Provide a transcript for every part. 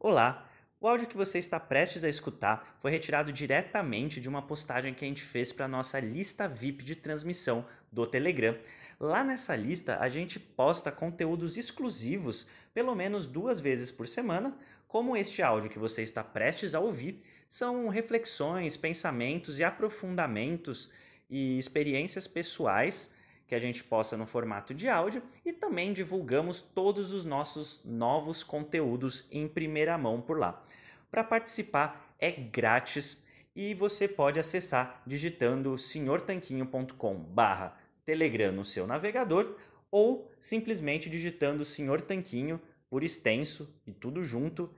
Olá! O áudio que você está prestes a escutar foi retirado diretamente de uma postagem que a gente fez para a nossa lista VIP de transmissão do Telegram. Lá nessa lista a gente posta conteúdos exclusivos pelo menos duas vezes por semana, como este áudio que você está prestes a ouvir. São reflexões, pensamentos e aprofundamentos e experiências pessoais que a gente posta no formato de áudio e também divulgamos todos os nossos novos conteúdos em primeira mão por lá. Para participar é grátis e você pode acessar digitando senhortanquinho.com/telegram no seu navegador ou simplesmente digitando Senhor Tanquinho por extenso e tudo junto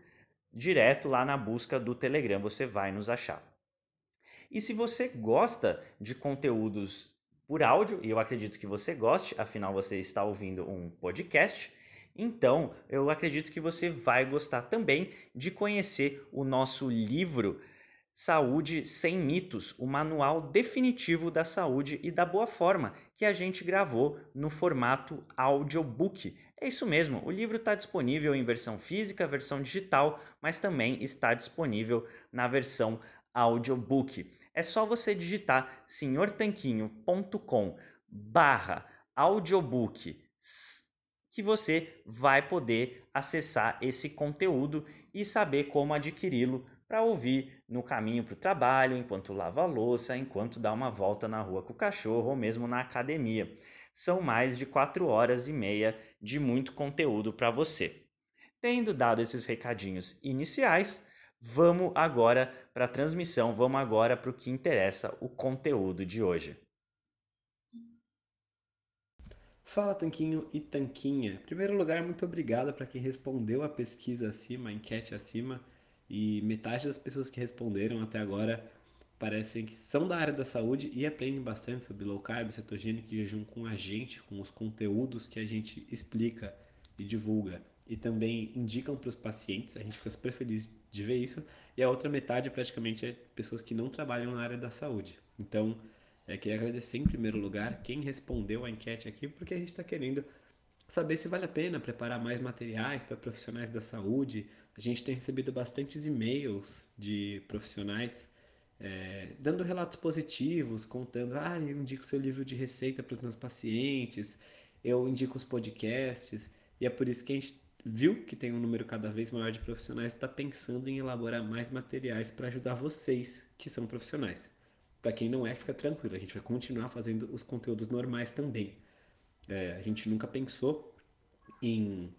direto lá na busca do Telegram você vai nos achar. E se você gosta de conteúdos por áudio, e eu acredito que você goste, afinal você está ouvindo um podcast. Então, eu acredito que você vai gostar também de conhecer o nosso livro Saúde Sem Mitos, o manual definitivo da saúde e da boa forma, que a gente gravou no formato audiobook. É isso mesmo, o livro está disponível em versão física, versão digital, mas também está disponível na versão audiobook. É só você digitar senhortanquinho.com barra audiobook que você vai poder acessar esse conteúdo e saber como adquiri-lo para ouvir no caminho para o trabalho, enquanto lava a louça, enquanto dá uma volta na rua com o cachorro ou mesmo na academia. São mais de quatro horas e meia de muito conteúdo para você. Tendo dado esses recadinhos iniciais, Vamos agora para a transmissão, vamos agora para o que interessa, o conteúdo de hoje. Fala Tanquinho e Tanquinha. Em primeiro lugar, muito obrigado para quem respondeu a pesquisa acima, a enquete acima. E metade das pessoas que responderam até agora parecem que são da área da saúde e aprendem bastante sobre low carb, cetogênico e jejum com a gente, com os conteúdos que a gente explica e divulga e também indicam para os pacientes. A gente fica super feliz de ver isso. E a outra metade praticamente é pessoas que não trabalham na área da saúde. Então, é, queria agradecer em primeiro lugar quem respondeu a enquete aqui, porque a gente está querendo saber se vale a pena preparar mais materiais para profissionais da saúde. A gente tem recebido bastantes e-mails de profissionais é, dando relatos positivos, contando: ah, eu indico seu livro de receita para os meus pacientes, eu indico os podcasts. E é por isso que a gente viu que tem um número cada vez maior de profissionais, está pensando em elaborar mais materiais para ajudar vocês que são profissionais. Para quem não é, fica tranquilo, a gente vai continuar fazendo os conteúdos normais também. É, a gente nunca pensou em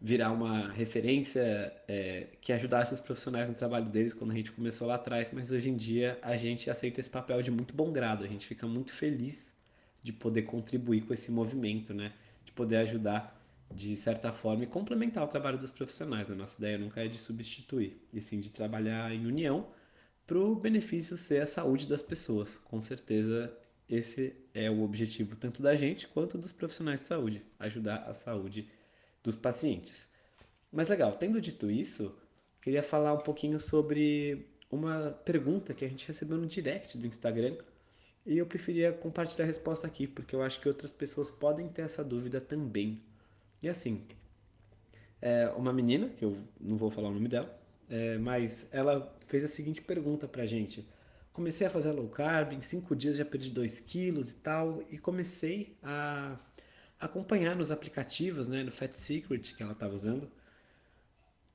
virar uma referência é, que ajudasse os profissionais no trabalho deles quando a gente começou lá atrás, mas hoje em dia a gente aceita esse papel de muito bom grado, a gente fica muito feliz de poder contribuir com esse movimento, né? de poder ajudar de certa forma, e complementar o trabalho dos profissionais. A nossa ideia nunca é de substituir, e sim de trabalhar em união para o benefício ser a saúde das pessoas. Com certeza, esse é o objetivo tanto da gente quanto dos profissionais de saúde, ajudar a saúde dos pacientes. Mas legal, tendo dito isso, queria falar um pouquinho sobre uma pergunta que a gente recebeu no direct do Instagram e eu preferia compartilhar a resposta aqui, porque eu acho que outras pessoas podem ter essa dúvida também. E assim, é uma menina, que eu não vou falar o nome dela, é, mas ela fez a seguinte pergunta pra gente. Comecei a fazer low carb, em cinco dias já perdi 2 quilos e tal, e comecei a acompanhar nos aplicativos, né, no Fat Secret que ela estava usando,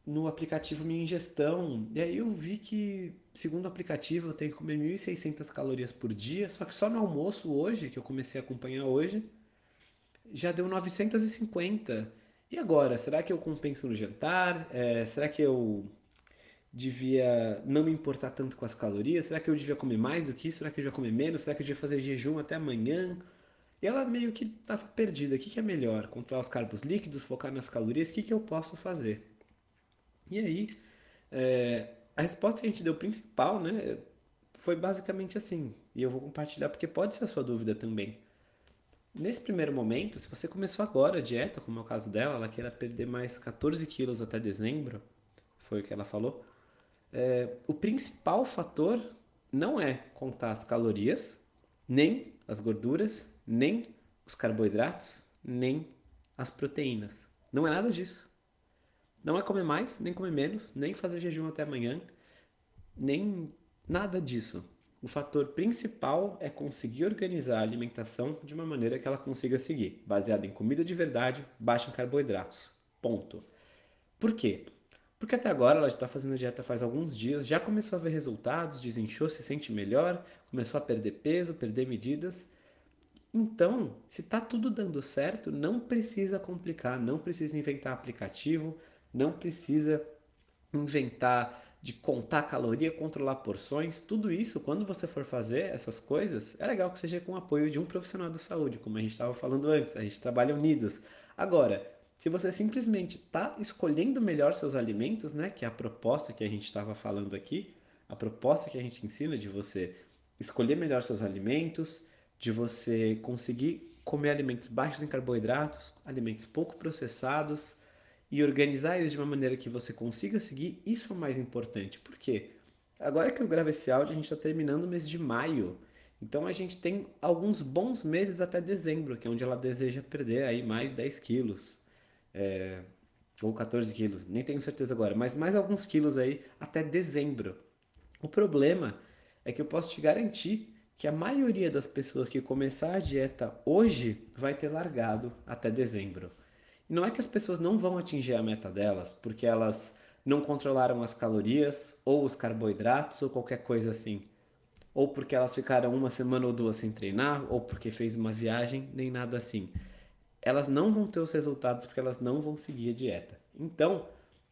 no aplicativo Minha Ingestão. E aí eu vi que, segundo o aplicativo, eu tenho que comer 1.600 calorias por dia, só que só no almoço hoje, que eu comecei a acompanhar hoje, já deu 950. E agora? Será que eu compenso no jantar? É, será que eu devia não me importar tanto com as calorias? Será que eu devia comer mais do que isso? Será que eu devia comer menos? Será que eu devia fazer jejum até amanhã? E ela meio que estava perdida. O que, que é melhor? Controlar os carbos líquidos, focar nas calorias? O que, que eu posso fazer? E aí, é, a resposta que a gente deu principal, né, foi basicamente assim. E eu vou compartilhar porque pode ser a sua dúvida também. Nesse primeiro momento, se você começou agora a dieta, como é o caso dela, ela queira perder mais 14 quilos até dezembro, foi o que ela falou, é, o principal fator não é contar as calorias, nem as gorduras, nem os carboidratos, nem as proteínas. Não é nada disso. Não é comer mais, nem comer menos, nem fazer jejum até amanhã, nem nada disso. O fator principal é conseguir organizar a alimentação de uma maneira que ela consiga seguir, baseada em comida de verdade, baixa em carboidratos. Ponto. Por quê? Porque até agora ela já está fazendo dieta faz alguns dias, já começou a ver resultados, desinchou, se sente melhor, começou a perder peso, perder medidas. Então, se está tudo dando certo, não precisa complicar, não precisa inventar aplicativo, não precisa inventar de contar caloria, controlar porções, tudo isso, quando você for fazer essas coisas, é legal que seja com o apoio de um profissional da saúde, como a gente estava falando antes, a gente trabalha unidos. Agora, se você simplesmente está escolhendo melhor seus alimentos, né, que é a proposta que a gente estava falando aqui, a proposta que a gente ensina de você escolher melhor seus alimentos, de você conseguir comer alimentos baixos em carboidratos, alimentos pouco processados, e organizar eles de uma maneira que você consiga seguir, isso é o mais importante. Por quê? Agora que eu gravo esse áudio, a gente está terminando o mês de maio. Então a gente tem alguns bons meses até dezembro, que é onde ela deseja perder aí mais 10 quilos. É, ou 14 quilos, nem tenho certeza agora, mas mais alguns quilos aí até dezembro. O problema é que eu posso te garantir que a maioria das pessoas que começar a dieta hoje vai ter largado até dezembro. Não é que as pessoas não vão atingir a meta delas porque elas não controlaram as calorias ou os carboidratos ou qualquer coisa assim. Ou porque elas ficaram uma semana ou duas sem treinar, ou porque fez uma viagem, nem nada assim. Elas não vão ter os resultados porque elas não vão seguir a dieta. Então,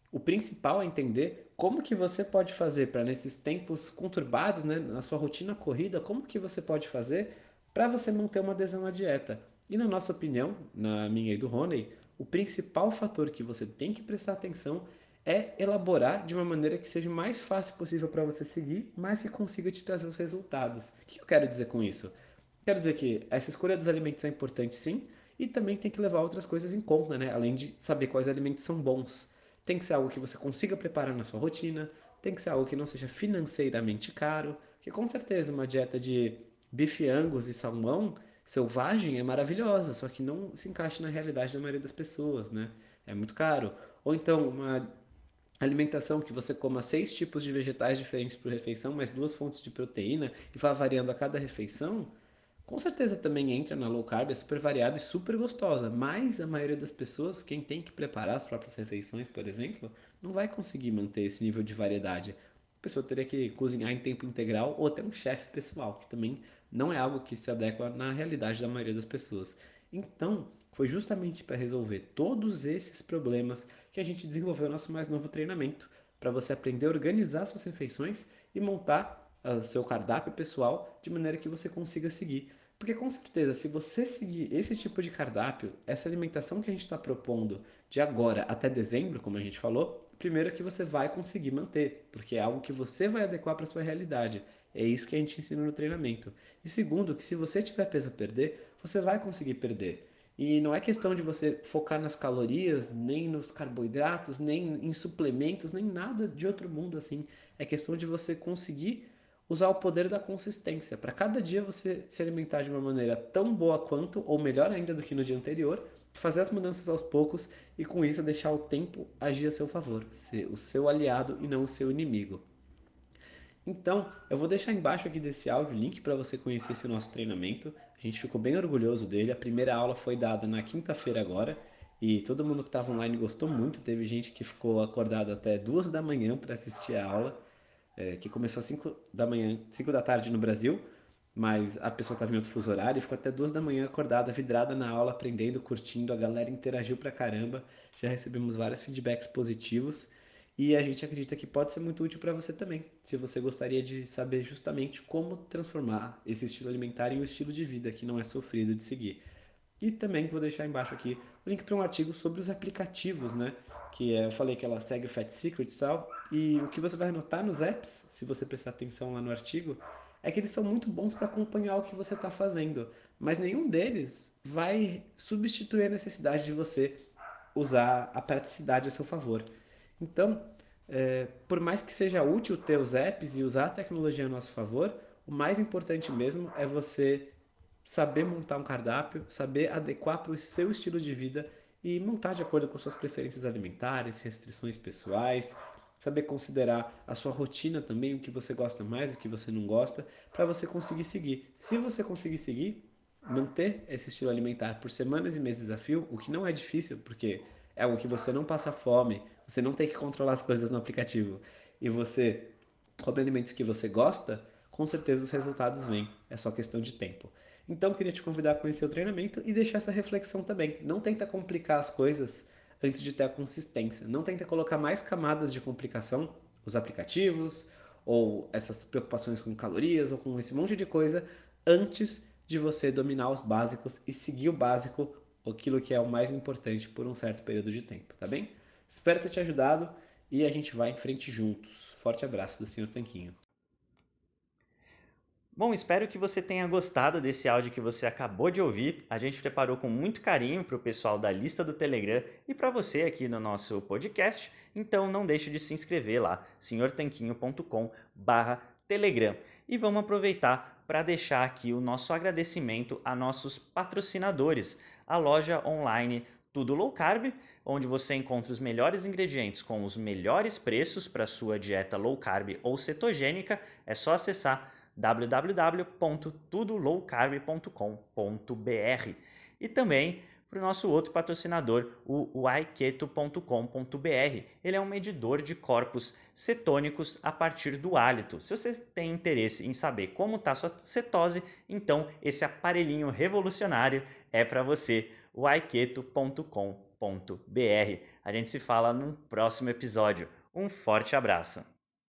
o principal é entender como que você pode fazer para nesses tempos conturbados, né, na sua rotina corrida, como que você pode fazer para você manter uma adesão à dieta. E na nossa opinião, na minha e do Rony, o principal fator que você tem que prestar atenção é elaborar de uma maneira que seja mais fácil possível para você seguir, mas que consiga te trazer os resultados. O que eu quero dizer com isso? Quero dizer que essa escolha dos alimentos é importante sim, e também tem que levar outras coisas em conta, né? Além de saber quais alimentos são bons. Tem que ser algo que você consiga preparar na sua rotina, tem que ser algo que não seja financeiramente caro, que com certeza uma dieta de bife angus e salmão selvagem é maravilhosa, só que não se encaixa na realidade da maioria das pessoas, né? É muito caro. Ou então uma alimentação que você coma seis tipos de vegetais diferentes por refeição, mais duas fontes de proteína e vá variando a cada refeição, com certeza também entra na low carb, é super variada e super gostosa, mas a maioria das pessoas, quem tem que preparar as próprias refeições, por exemplo, não vai conseguir manter esse nível de variedade. A pessoa teria que cozinhar em tempo integral ou ter um chefe pessoal, que também não é algo que se adequa na realidade da maioria das pessoas. Então, foi justamente para resolver todos esses problemas que a gente desenvolveu o nosso mais novo treinamento, para você aprender a organizar suas refeições e montar o ah, seu cardápio pessoal de maneira que você consiga seguir. Porque com certeza, se você seguir esse tipo de cardápio, essa alimentação que a gente está propondo de agora até dezembro, como a gente falou, primeiro que você vai conseguir manter, porque é algo que você vai adequar para sua realidade. É isso que a gente ensina no treinamento. E segundo, que se você tiver peso a perder, você vai conseguir perder. E não é questão de você focar nas calorias, nem nos carboidratos, nem em suplementos, nem nada de outro mundo assim. É questão de você conseguir usar o poder da consistência. Para cada dia você se alimentar de uma maneira tão boa quanto, ou melhor ainda do que no dia anterior, fazer as mudanças aos poucos e com isso deixar o tempo agir a seu favor, ser o seu aliado e não o seu inimigo. Então, eu vou deixar embaixo aqui desse áudio o link para você conhecer esse nosso treinamento. A gente ficou bem orgulhoso dele. A primeira aula foi dada na quinta-feira agora e todo mundo que estava online gostou muito. Teve gente que ficou acordado até duas da manhã para assistir a aula, é, que começou às 5 da manhã, 5 da tarde no Brasil, mas a pessoa estava em outro fuso horário e ficou até duas da manhã acordada, vidrada na aula, aprendendo, curtindo. A galera interagiu pra caramba. Já recebemos vários feedbacks positivos. E a gente acredita que pode ser muito útil para você também, se você gostaria de saber justamente como transformar esse estilo alimentar em um estilo de vida que não é sofrido de seguir. E também vou deixar embaixo aqui o link para um artigo sobre os aplicativos, né? Que é, eu falei que ela segue o Fat Secret e tal. E o que você vai notar nos apps, se você prestar atenção lá no artigo, é que eles são muito bons para acompanhar o que você está fazendo. Mas nenhum deles vai substituir a necessidade de você usar a praticidade a seu favor. Então, é, por mais que seja útil ter os apps e usar a tecnologia a nosso favor, o mais importante mesmo é você saber montar um cardápio, saber adequar para o seu estilo de vida e montar de acordo com suas preferências alimentares, restrições pessoais, saber considerar a sua rotina também, o que você gosta mais, o que você não gosta, para você conseguir seguir. Se você conseguir seguir, manter esse estilo alimentar por semanas e meses a fio, o que não é difícil, porque é algo que você não passa fome, você não tem que controlar as coisas no aplicativo e você come alimentos que você gosta, com certeza os resultados vêm. É só questão de tempo. Então, queria te convidar a conhecer o treinamento e deixar essa reflexão também. Não tenta complicar as coisas antes de ter a consistência. Não tenta colocar mais camadas de complicação, os aplicativos, ou essas preocupações com calorias, ou com esse monte de coisa, antes de você dominar os básicos e seguir o básico, aquilo que é o mais importante por um certo período de tempo, tá bem? Espero ter te ajudado e a gente vai em frente juntos. Forte abraço do Sr. Tanquinho. Bom, espero que você tenha gostado desse áudio que você acabou de ouvir. A gente preparou com muito carinho para o pessoal da lista do Telegram e para você aqui no nosso podcast. Então não deixe de se inscrever lá, senhortanquinho.com/telegram. E vamos aproveitar para deixar aqui o nosso agradecimento a nossos patrocinadores, a loja online tudo Low Carb, onde você encontra os melhores ingredientes com os melhores preços para sua dieta low carb ou cetogênica. É só acessar www.tudolowcarb.com.br e também para o nosso outro patrocinador, o aiketo.com.br. Ele é um medidor de corpos cetônicos a partir do hálito. Se você tem interesse em saber como está sua cetose, então esse aparelhinho revolucionário é para você, o aiketo.com.br. A gente se fala no próximo episódio. Um forte abraço!